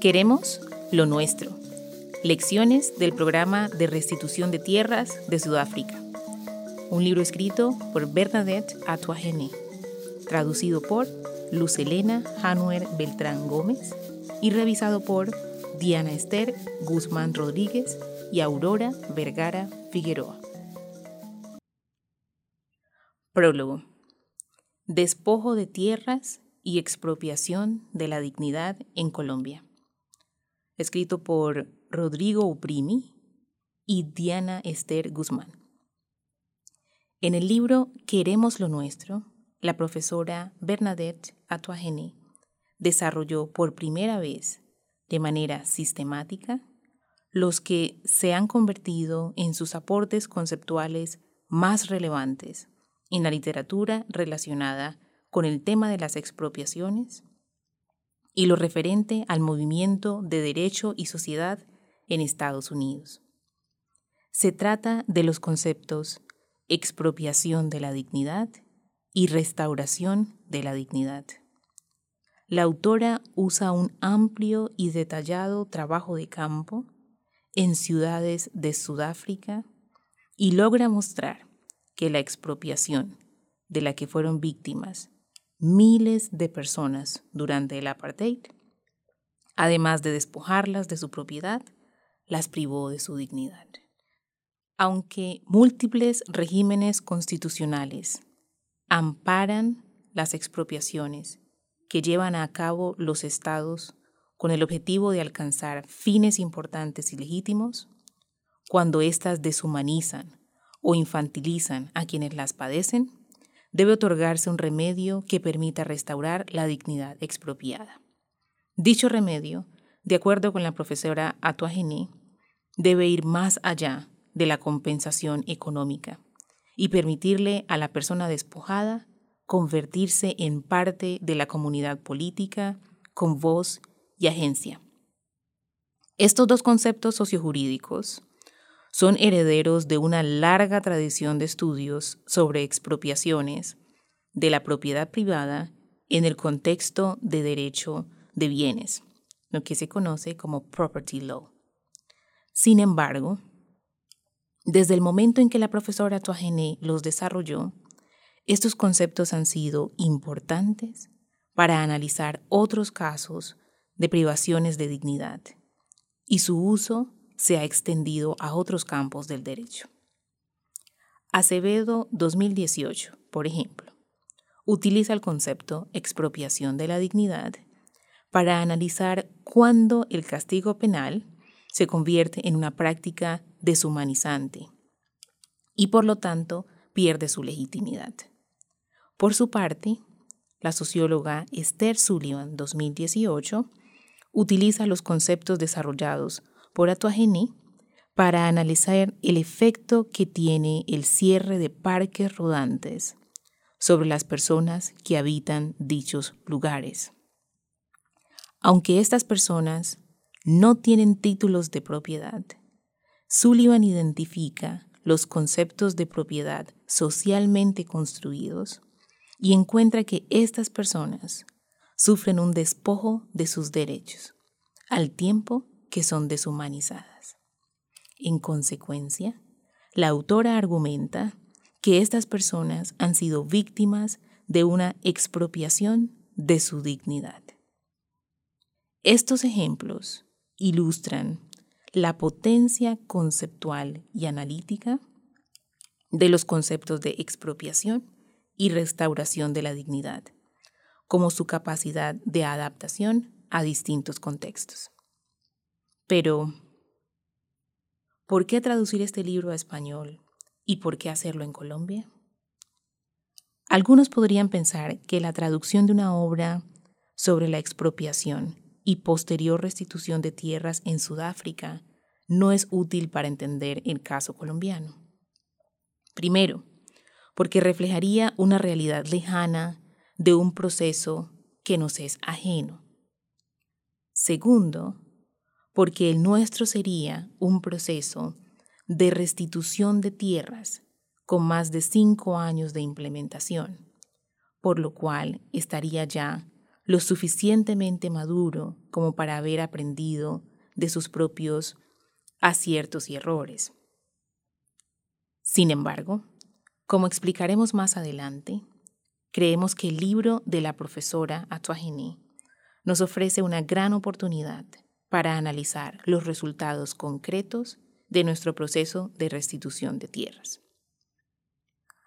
Queremos lo nuestro. Lecciones del programa de restitución de tierras de Sudáfrica. Un libro escrito por Bernadette Atuagene, traducido por Luz Elena Januer Beltrán Gómez y revisado por Diana Esther Guzmán Rodríguez y Aurora Vergara Figueroa. Prólogo. Despojo de tierras y expropiación de la dignidad en Colombia. Escrito por Rodrigo Uprimi y Diana Esther Guzmán. En el libro Queremos lo Nuestro, la profesora Bernadette Atuagene desarrolló por primera vez, de manera sistemática, los que se han convertido en sus aportes conceptuales más relevantes en la literatura relacionada con el tema de las expropiaciones y lo referente al movimiento de derecho y sociedad en Estados Unidos. Se trata de los conceptos expropiación de la dignidad y restauración de la dignidad. La autora usa un amplio y detallado trabajo de campo en ciudades de Sudáfrica y logra mostrar que la expropiación de la que fueron víctimas miles de personas durante el apartheid, además de despojarlas de su propiedad, las privó de su dignidad. Aunque múltiples regímenes constitucionales amparan las expropiaciones que llevan a cabo los estados con el objetivo de alcanzar fines importantes y legítimos, cuando éstas deshumanizan o infantilizan a quienes las padecen, debe otorgarse un remedio que permita restaurar la dignidad expropiada. Dicho remedio, de acuerdo con la profesora Atuageni, debe ir más allá de la compensación económica y permitirle a la persona despojada convertirse en parte de la comunidad política con voz y agencia. Estos dos conceptos sociojurídicos son herederos de una larga tradición de estudios sobre expropiaciones de la propiedad privada en el contexto de derecho de bienes, lo que se conoce como property law. Sin embargo, desde el momento en que la profesora Tuagené los desarrolló, estos conceptos han sido importantes para analizar otros casos de privaciones de dignidad y su uso se ha extendido a otros campos del derecho. Acevedo 2018, por ejemplo, utiliza el concepto expropiación de la dignidad para analizar cuándo el castigo penal se convierte en una práctica deshumanizante y por lo tanto pierde su legitimidad. Por su parte, la socióloga Esther Sullivan 2018 utiliza los conceptos desarrollados por Atuageni para analizar el efecto que tiene el cierre de parques rodantes sobre las personas que habitan dichos lugares. Aunque estas personas no tienen títulos de propiedad, Sullivan identifica los conceptos de propiedad socialmente construidos y encuentra que estas personas sufren un despojo de sus derechos, al tiempo que son deshumanizadas. En consecuencia, la autora argumenta que estas personas han sido víctimas de una expropiación de su dignidad. Estos ejemplos ilustran la potencia conceptual y analítica de los conceptos de expropiación y restauración de la dignidad, como su capacidad de adaptación a distintos contextos. Pero, ¿por qué traducir este libro a español y por qué hacerlo en Colombia? Algunos podrían pensar que la traducción de una obra sobre la expropiación y posterior restitución de tierras en Sudáfrica no es útil para entender el caso colombiano. Primero, porque reflejaría una realidad lejana de un proceso que nos es ajeno. Segundo, porque el nuestro sería un proceso de restitución de tierras con más de cinco años de implementación, por lo cual estaría ya lo suficientemente maduro como para haber aprendido de sus propios aciertos y errores. Sin embargo, como explicaremos más adelante, creemos que el libro de la profesora Atuagini nos ofrece una gran oportunidad para analizar los resultados concretos de nuestro proceso de restitución de tierras.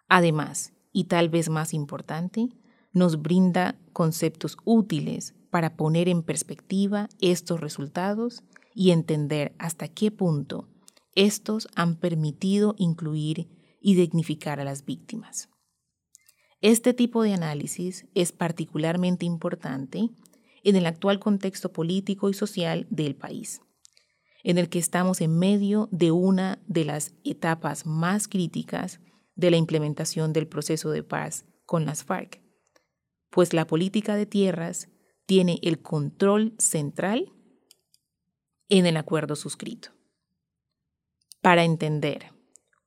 Además, y tal vez más importante, nos brinda conceptos útiles para poner en perspectiva estos resultados y entender hasta qué punto estos han permitido incluir y dignificar a las víctimas. Este tipo de análisis es particularmente importante en el actual contexto político y social del país, en el que estamos en medio de una de las etapas más críticas de la implementación del proceso de paz con las FARC, pues la política de tierras tiene el control central en el acuerdo suscrito. Para entender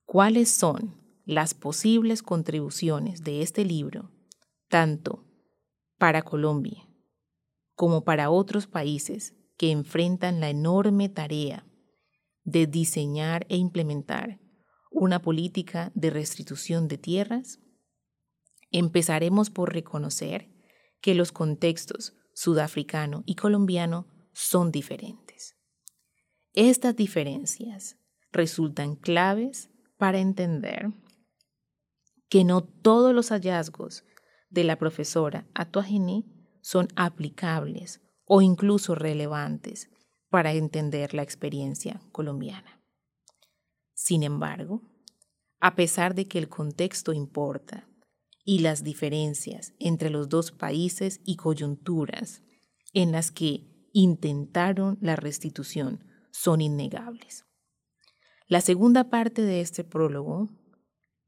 cuáles son las posibles contribuciones de este libro, tanto para Colombia como para otros países que enfrentan la enorme tarea de diseñar e implementar una política de restitución de tierras, empezaremos por reconocer que los contextos sudafricano y colombiano son diferentes. Estas diferencias resultan claves para entender que no todos los hallazgos de la profesora Atuagini son aplicables o incluso relevantes para entender la experiencia colombiana. Sin embargo, a pesar de que el contexto importa y las diferencias entre los dos países y coyunturas en las que intentaron la restitución son innegables. La segunda parte de este prólogo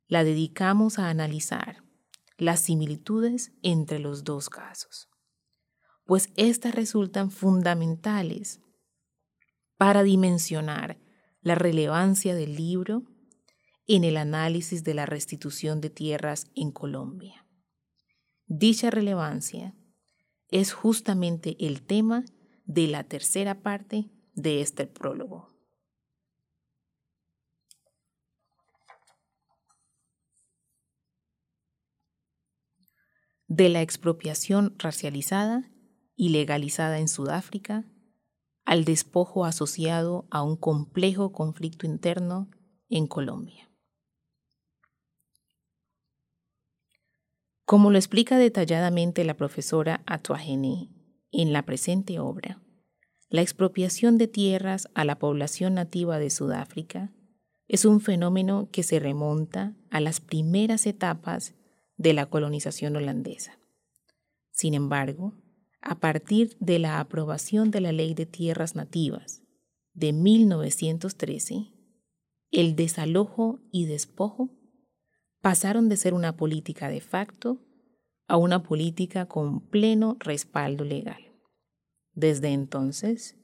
la dedicamos a analizar las similitudes entre los dos casos, pues éstas resultan fundamentales para dimensionar la relevancia del libro en el análisis de la restitución de tierras en Colombia. Dicha relevancia es justamente el tema de la tercera parte de este prólogo. de la expropiación racializada y legalizada en Sudáfrica al despojo asociado a un complejo conflicto interno en Colombia. Como lo explica detalladamente la profesora Atuageni en la presente obra, la expropiación de tierras a la población nativa de Sudáfrica es un fenómeno que se remonta a las primeras etapas de la colonización holandesa. Sin embargo, a partir de la aprobación de la Ley de Tierras Nativas de 1913, el desalojo y despojo pasaron de ser una política de facto a una política con pleno respaldo legal. Desde entonces,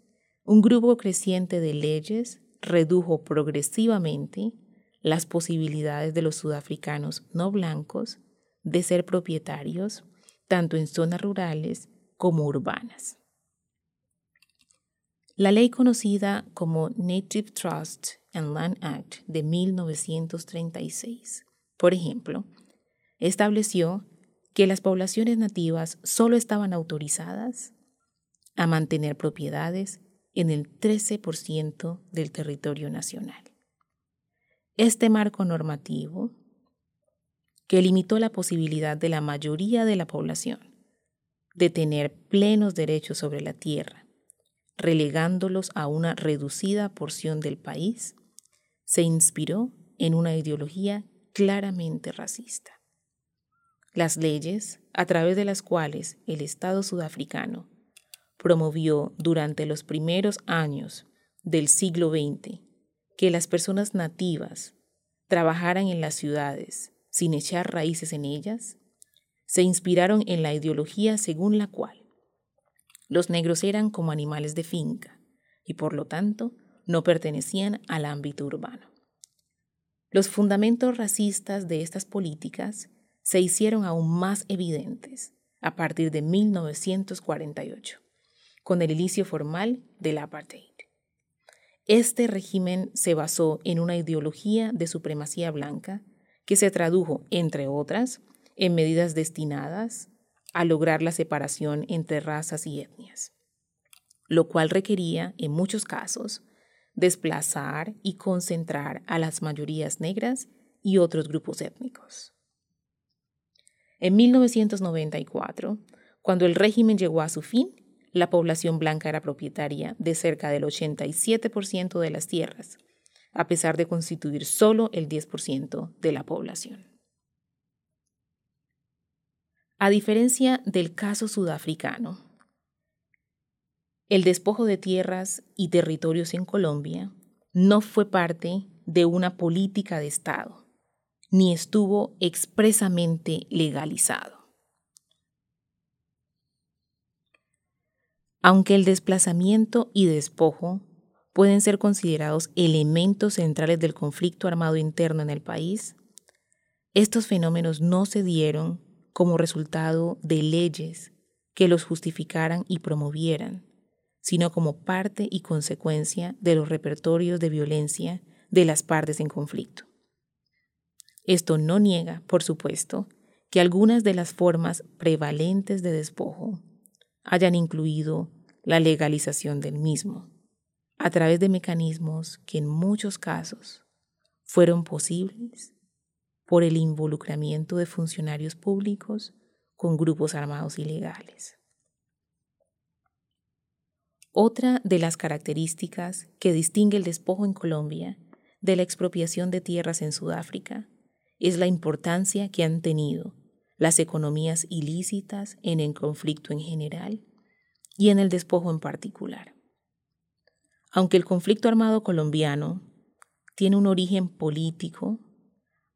un grupo creciente de leyes redujo progresivamente las posibilidades de los sudafricanos no blancos de ser propietarios tanto en zonas rurales como urbanas. La ley conocida como Native Trust and Land Act de 1936, por ejemplo, estableció que las poblaciones nativas solo estaban autorizadas a mantener propiedades en el 13% del territorio nacional. Este marco normativo que limitó la posibilidad de la mayoría de la población de tener plenos derechos sobre la tierra, relegándolos a una reducida porción del país, se inspiró en una ideología claramente racista. Las leyes, a través de las cuales el Estado sudafricano promovió durante los primeros años del siglo XX que las personas nativas trabajaran en las ciudades sin echar raíces en ellas, se inspiraron en la ideología según la cual los negros eran como animales de finca y por lo tanto no pertenecían al ámbito urbano. Los fundamentos racistas de estas políticas se hicieron aún más evidentes a partir de 1948, con el inicio formal del apartheid. Este régimen se basó en una ideología de supremacía blanca que se tradujo, entre otras, en medidas destinadas a lograr la separación entre razas y etnias, lo cual requería, en muchos casos, desplazar y concentrar a las mayorías negras y otros grupos étnicos. En 1994, cuando el régimen llegó a su fin, la población blanca era propietaria de cerca del 87% de las tierras, a pesar de constituir solo el 10% de la población. A diferencia del caso sudafricano, el despojo de tierras y territorios en Colombia no fue parte de una política de Estado, ni estuvo expresamente legalizado. Aunque el desplazamiento y despojo pueden ser considerados elementos centrales del conflicto armado interno en el país, estos fenómenos no se dieron como resultado de leyes que los justificaran y promovieran, sino como parte y consecuencia de los repertorios de violencia de las partes en conflicto. Esto no niega, por supuesto, que algunas de las formas prevalentes de despojo hayan incluido la legalización del mismo, a través de mecanismos que en muchos casos fueron posibles por el involucramiento de funcionarios públicos con grupos armados ilegales. Otra de las características que distingue el despojo en Colombia de la expropiación de tierras en Sudáfrica es la importancia que han tenido las economías ilícitas en el conflicto en general y en el despojo en particular. Aunque el conflicto armado colombiano tiene un origen político,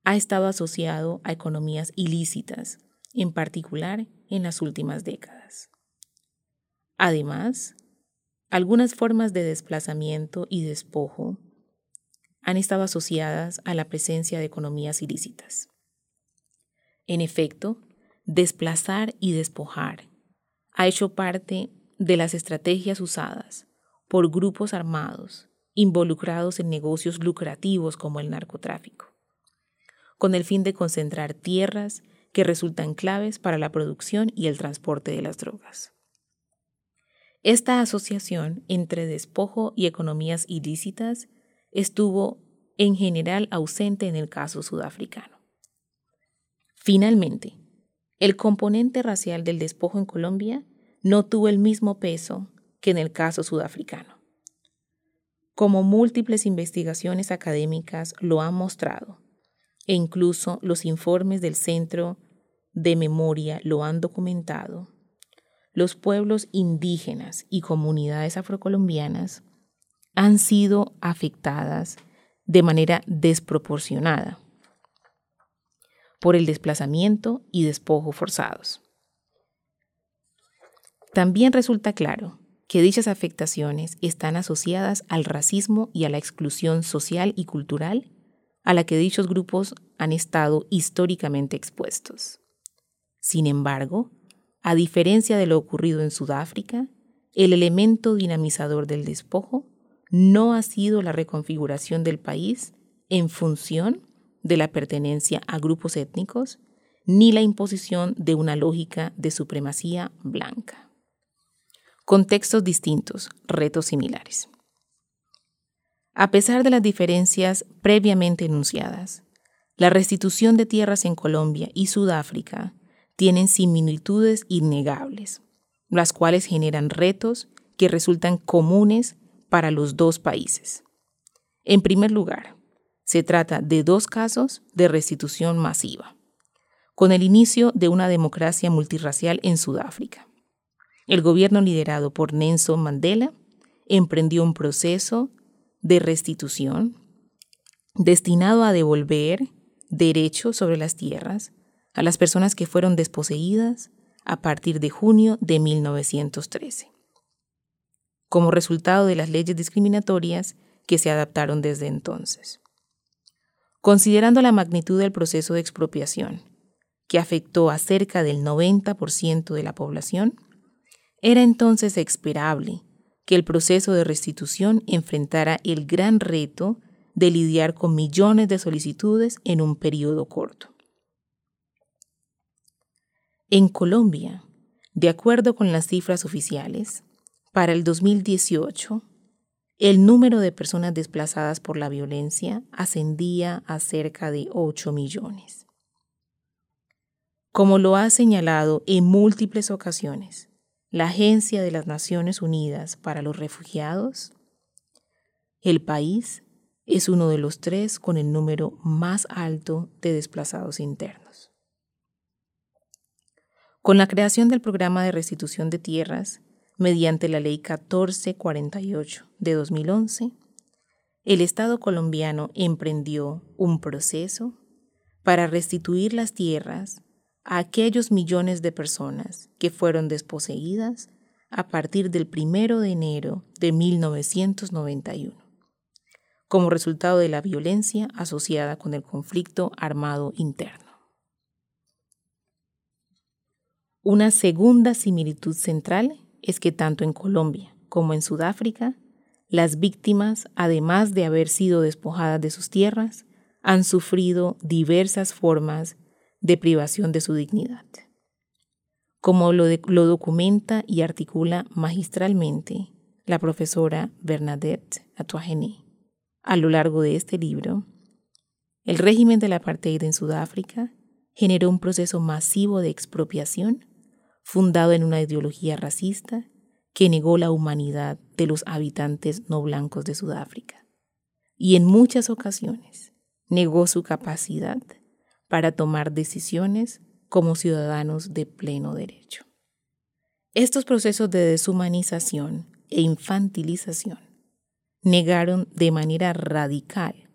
ha estado asociado a economías ilícitas, en particular en las últimas décadas. Además, algunas formas de desplazamiento y despojo han estado asociadas a la presencia de economías ilícitas. En efecto, desplazar y despojar ha hecho parte de las estrategias usadas por grupos armados involucrados en negocios lucrativos como el narcotráfico con el fin de concentrar tierras que resultan claves para la producción y el transporte de las drogas. Esta asociación entre despojo y economías ilícitas estuvo en general ausente en el caso sudafricano. Finalmente, el componente racial del despojo en Colombia no tuvo el mismo peso que en el caso sudafricano. Como múltiples investigaciones académicas lo han mostrado, e incluso los informes del Centro de Memoria lo han documentado, los pueblos indígenas y comunidades afrocolombianas han sido afectadas de manera desproporcionada por el desplazamiento y despojo forzados. También resulta claro que dichas afectaciones están asociadas al racismo y a la exclusión social y cultural a la que dichos grupos han estado históricamente expuestos. Sin embargo, a diferencia de lo ocurrido en Sudáfrica, el elemento dinamizador del despojo no ha sido la reconfiguración del país en función de la pertenencia a grupos étnicos, ni la imposición de una lógica de supremacía blanca. Contextos distintos, retos similares. A pesar de las diferencias previamente enunciadas, la restitución de tierras en Colombia y Sudáfrica tienen similitudes innegables, las cuales generan retos que resultan comunes para los dos países. En primer lugar, se trata de dos casos de restitución masiva, con el inicio de una democracia multirracial en Sudáfrica. El gobierno liderado por Nelson Mandela emprendió un proceso de restitución destinado a devolver derechos sobre las tierras a las personas que fueron desposeídas a partir de junio de 1913, como resultado de las leyes discriminatorias que se adaptaron desde entonces. Considerando la magnitud del proceso de expropiación, que afectó a cerca del 90% de la población, era entonces esperable que el proceso de restitución enfrentara el gran reto de lidiar con millones de solicitudes en un periodo corto. En Colombia, de acuerdo con las cifras oficiales, para el 2018, el número de personas desplazadas por la violencia ascendía a cerca de 8 millones. Como lo ha señalado en múltiples ocasiones la Agencia de las Naciones Unidas para los Refugiados, el país es uno de los tres con el número más alto de desplazados internos. Con la creación del programa de restitución de tierras, mediante la Ley 1448 de 2011, el Estado colombiano emprendió un proceso para restituir las tierras a aquellos millones de personas que fueron desposeídas a partir del 1 de enero de 1991, como resultado de la violencia asociada con el conflicto armado interno. Una segunda similitud central es que tanto en Colombia como en Sudáfrica, las víctimas, además de haber sido despojadas de sus tierras, han sufrido diversas formas de privación de su dignidad. Como lo, documenta y articula magistralmente la profesora Bernadette Atuagene a lo largo de este libro, el régimen del apartheid en Sudáfrica generó un proceso masivo de expropiación fundado en una ideología racista que negó la humanidad de los habitantes no blancos de Sudáfrica y en muchas ocasiones negó su capacidad para tomar decisiones como ciudadanos de pleno derecho. Estos procesos de deshumanización e infantilización negaron de manera radical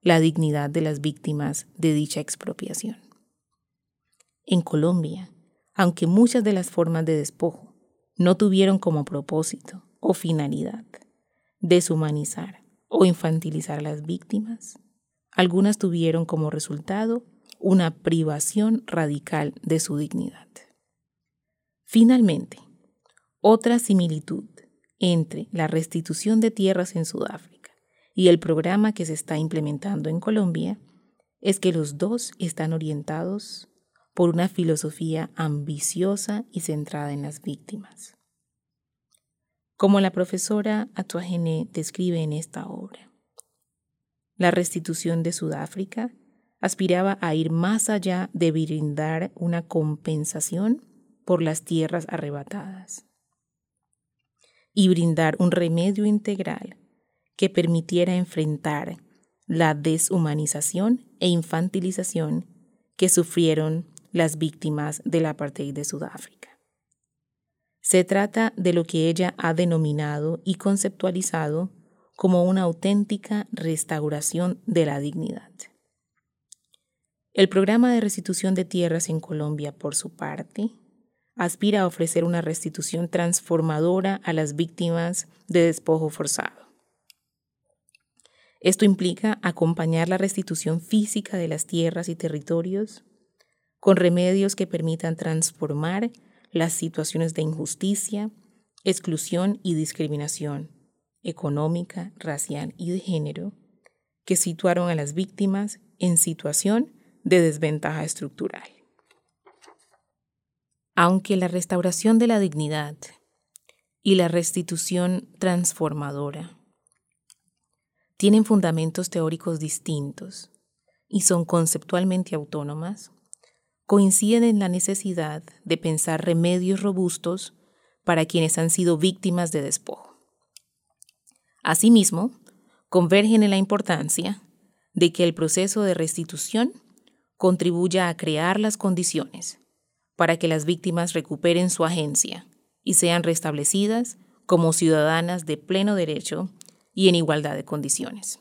la dignidad de las víctimas de dicha expropiación. En Colombia, aunque muchas de las formas de despojo no tuvieron como propósito o finalidad deshumanizar o infantilizar a las víctimas, algunas tuvieron como resultado una privación radical de su dignidad. Finalmente, otra similitud entre la restitución de tierras en Sudáfrica y el programa que se está implementando en Colombia es que los dos están orientados por una filosofía ambiciosa y centrada en las víctimas. Como la profesora Atuagene describe en esta obra, la restitución de Sudáfrica aspiraba a ir más allá de brindar una compensación por las tierras arrebatadas y brindar un remedio integral que permitiera enfrentar la deshumanización e infantilización que sufrieron las víctimas del apartheid de Sudáfrica. Se trata de lo que ella ha denominado y conceptualizado como una auténtica restauración de la dignidad. El programa de restitución de tierras en Colombia, por su parte, aspira a ofrecer una restitución transformadora a las víctimas de despojo forzado. Esto implica acompañar la restitución física de las tierras y territorios con remedios que permitan transformar las situaciones de injusticia, exclusión y discriminación económica, racial y de género que situaron a las víctimas en situación de desventaja estructural. Aunque la restauración de la dignidad y la restitución transformadora tienen fundamentos teóricos distintos y son conceptualmente autónomas, coinciden en la necesidad de pensar remedios robustos para quienes han sido víctimas de despojo. Asimismo, convergen en la importancia de que el proceso de restitución contribuya a crear las condiciones para que las víctimas recuperen su agencia y sean restablecidas como ciudadanas de pleno derecho y en igualdad de condiciones.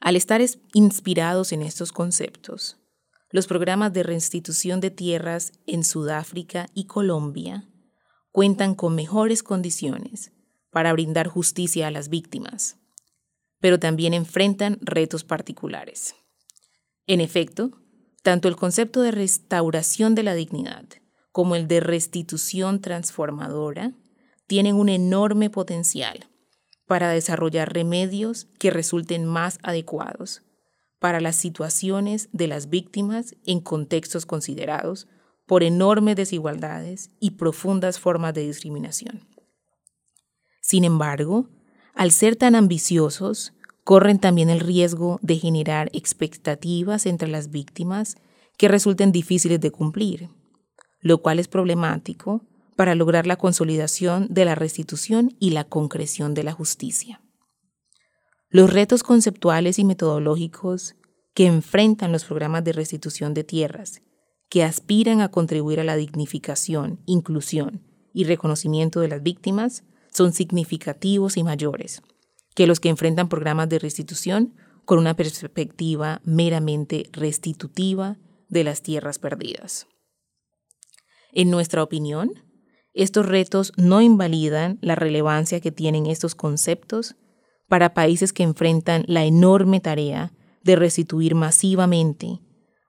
Al estar inspirados en estos conceptos, los programas de restitución de tierras en Sudáfrica y Colombia cuentan con mejores condiciones para brindar justicia a las víctimas, pero también enfrentan retos particulares. En efecto, Tanto el concepto de restauración de la dignidad como el de restitución transformadora tienen un enorme potencial para desarrollar remedios que resulten más adecuados para las situaciones de las víctimas en contextos considerados por enormes desigualdades y profundas formas de discriminación. Sin embargo, al ser tan ambiciosos, corren también el riesgo de generar expectativas entre las víctimas que resulten difíciles de cumplir, lo cual es problemático para lograr la consolidación de la restitución y la concreción de la justicia. Los retos conceptuales y metodológicos que enfrentan los programas de restitución de tierras, que aspiran a contribuir a la dignificación, inclusión y reconocimiento de las víctimas, son significativos y mayores que los que enfrentan programas de restitución con una perspectiva meramente restitutiva de las tierras perdidas. En nuestra opinión, estos retos no invalidan la relevancia que tienen estos conceptos para países que enfrentan la enorme tarea de restituir masivamente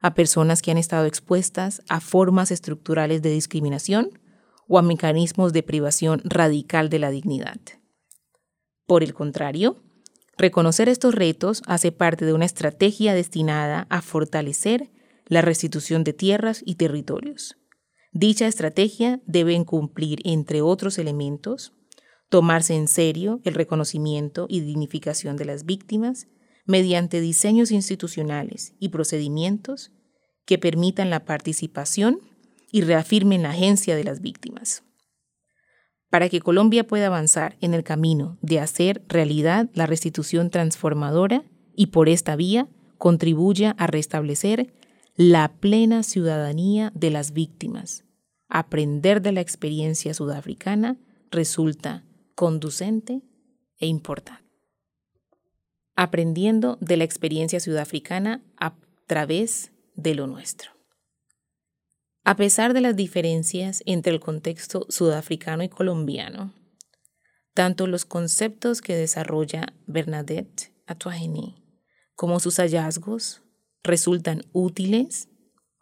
a personas que han estado expuestas a formas estructurales de discriminación o a mecanismos de privación radical de la dignidad. Por el contrario, reconocer estos retos hace parte de una estrategia destinada a fortalecer la restitución de tierras y territorios, Dicha estrategia debe cumplir, entre otros elementos, tomarse en serio el reconocimiento y dignificación de las víctimas mediante diseños institucionales y procedimientos que permitan la participación y reafirmen la agencia de las víctimas. Para que Colombia pueda avanzar en el camino de hacer realidad la restitución transformadora y por esta vía contribuya a restablecer la plena ciudadanía de las víctimas. Aprender de la experiencia sudafricana resulta conducente e importante. Aprendiendo de la experiencia sudafricana a través de lo nuestro. A pesar de las diferencias entre el contexto sudafricano y colombiano, tanto los conceptos que desarrolla Bernadette Atuageni como sus hallazgos resultan útiles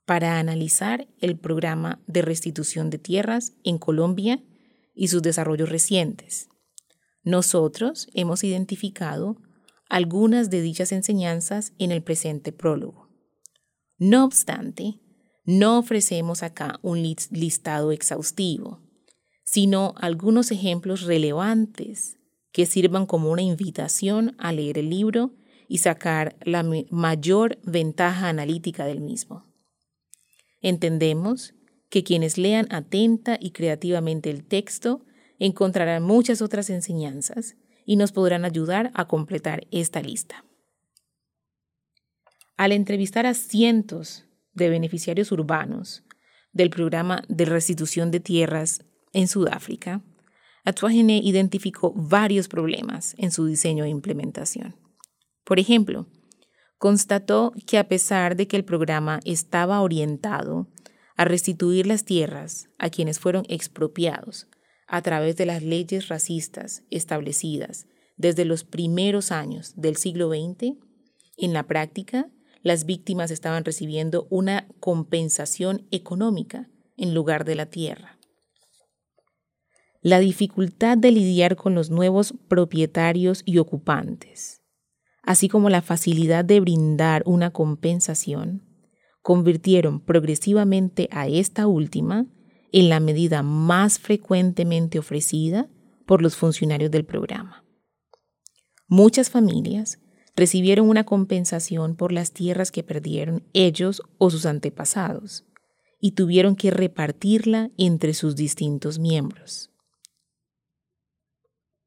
para analizar el programa de restitución de tierras en Colombia y sus desarrollos recientes. Nosotros hemos identificado algunas de dichas enseñanzas en el presente prólogo. No obstante, no ofrecemos acá un listado exhaustivo, sino algunos ejemplos relevantes que sirvan como una invitación a leer el libro y sacar la mayor ventaja analítica del mismo. Entendemos que quienes lean atenta y creativamente el texto encontrarán muchas otras enseñanzas y nos podrán ayudar a completar esta lista. Al entrevistar a cientos de beneficiarios urbanos del programa de restitución de tierras en Sudáfrica, Atuagene identificó varios problemas en su diseño e implementación. Por ejemplo, constató que a pesar de que el programa estaba orientado a restituir las tierras a quienes fueron expropiados a través de las leyes racistas establecidas desde los primeros años del siglo XX, en la práctica las víctimas estaban recibiendo una compensación económica en lugar de la tierra. La dificultad de lidiar con los nuevos propietarios y ocupantes, así como la facilidad de brindar una compensación, convirtieron progresivamente a esta última en la medida más frecuentemente ofrecida por los funcionarios del programa. Muchas familias recibieron una compensación por las tierras que perdieron ellos o sus antepasados y tuvieron que repartirla entre sus distintos miembros.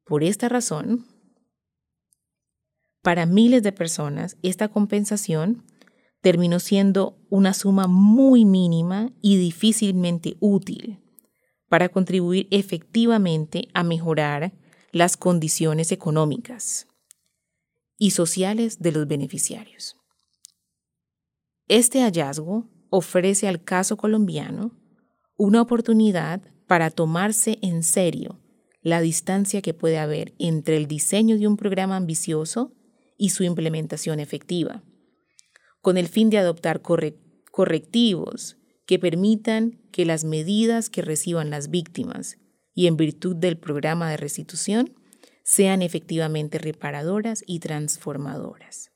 Por esta razón, para miles de personas, esta compensación terminó siendo una suma muy mínima y difícilmente útil para contribuir efectivamente a mejorar las condiciones económicas y sociales de los beneficiarios. Este hallazgo ofrece al caso colombiano una oportunidad para tomarse en serio la distancia que puede haber entre el diseño de un programa ambicioso y su implementación efectiva, con el fin de adoptar correctivos que permitan que las medidas que reciban las víctimas y en virtud del programa de restitución sean efectivamente reparadoras y transformadoras.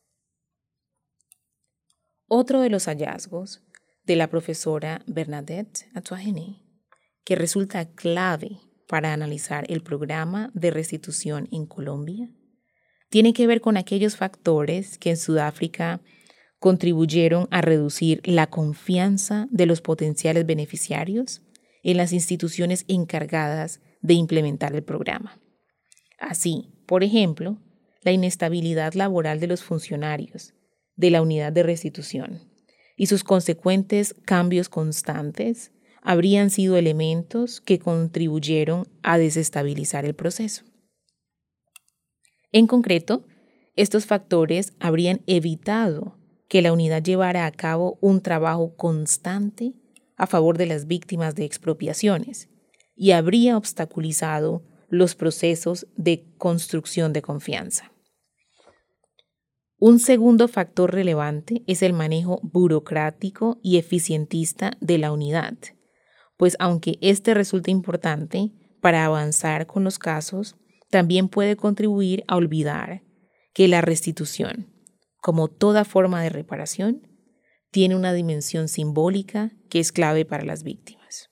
Otro de los hallazgos de la profesora Bernadette Atuagene, que resulta clave para analizar el programa de restitución en Colombia, tiene que ver con aquellos factores que en Sudáfrica contribuyeron a reducir la confianza de los potenciales beneficiarios en las instituciones encargadas de implementar el programa. Así, por ejemplo, la inestabilidad laboral de los funcionarios de la unidad de restitución y sus consecuentes cambios constantes habrían sido elementos que contribuyeron a desestabilizar el proceso. En concreto, estos factores habrían evitado que la unidad llevara a cabo un trabajo constante a favor de las víctimas de expropiaciones y habría obstaculizado los procesos de construcción de confianza. Un segundo factor relevante es el manejo burocrático y eficientista de la unidad, pues aunque este resulta importante para avanzar con los casos, también puede contribuir a olvidar que la restitución, como toda forma de reparación, tiene una dimensión simbólica que es clave para las víctimas.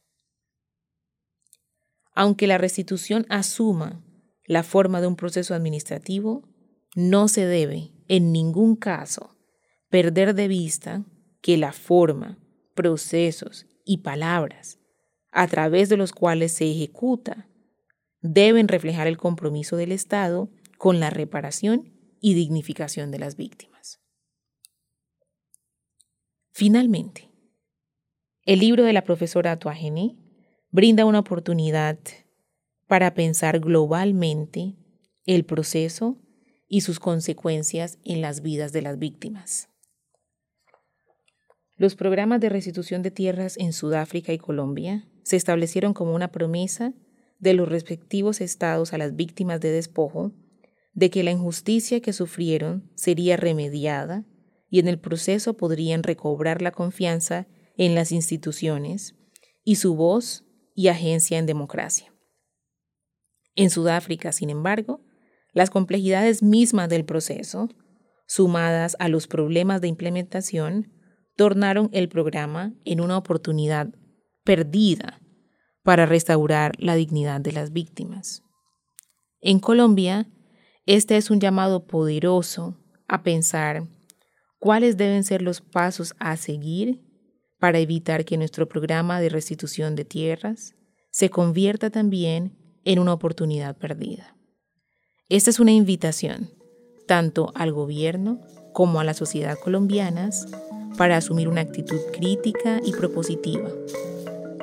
Aunque la restitución asuma la forma de un proceso administrativo, no se debe, en ningún caso, perder de vista que la forma, procesos y palabras a través de los cuales se ejecuta deben reflejar el compromiso del Estado con la reparación y dignificación de las víctimas. Finalmente, el libro de la profesora Atuagene brinda una oportunidad para pensar globalmente el proceso y sus consecuencias en las vidas de las víctimas. Los programas de restitución de tierras en Sudáfrica y Colombia se establecieron como una promesa de los respectivos estados a las víctimas de despojo de que la injusticia que sufrieron sería remediada y en el proceso podrían recobrar la confianza en las instituciones y su voz y agencia en democracia. En Sudáfrica, sin embargo, las complejidades mismas del proceso, sumadas a los problemas de implementación, tornaron el programa en una oportunidad perdida para restaurar la dignidad de las víctimas. En Colombia, este es un llamado poderoso a pensar cuáles deben ser los pasos a seguir para evitar que nuestro programa de restitución de tierras se convierta también en una oportunidad perdida. Esta es una invitación tanto al gobierno como a la sociedad colombianas para asumir una actitud crítica y propositiva,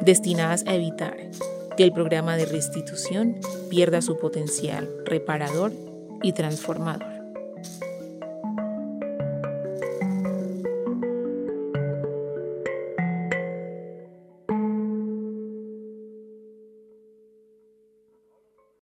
destinadas a evitar que el programa de restitución pierda su potencial reparador y transformador.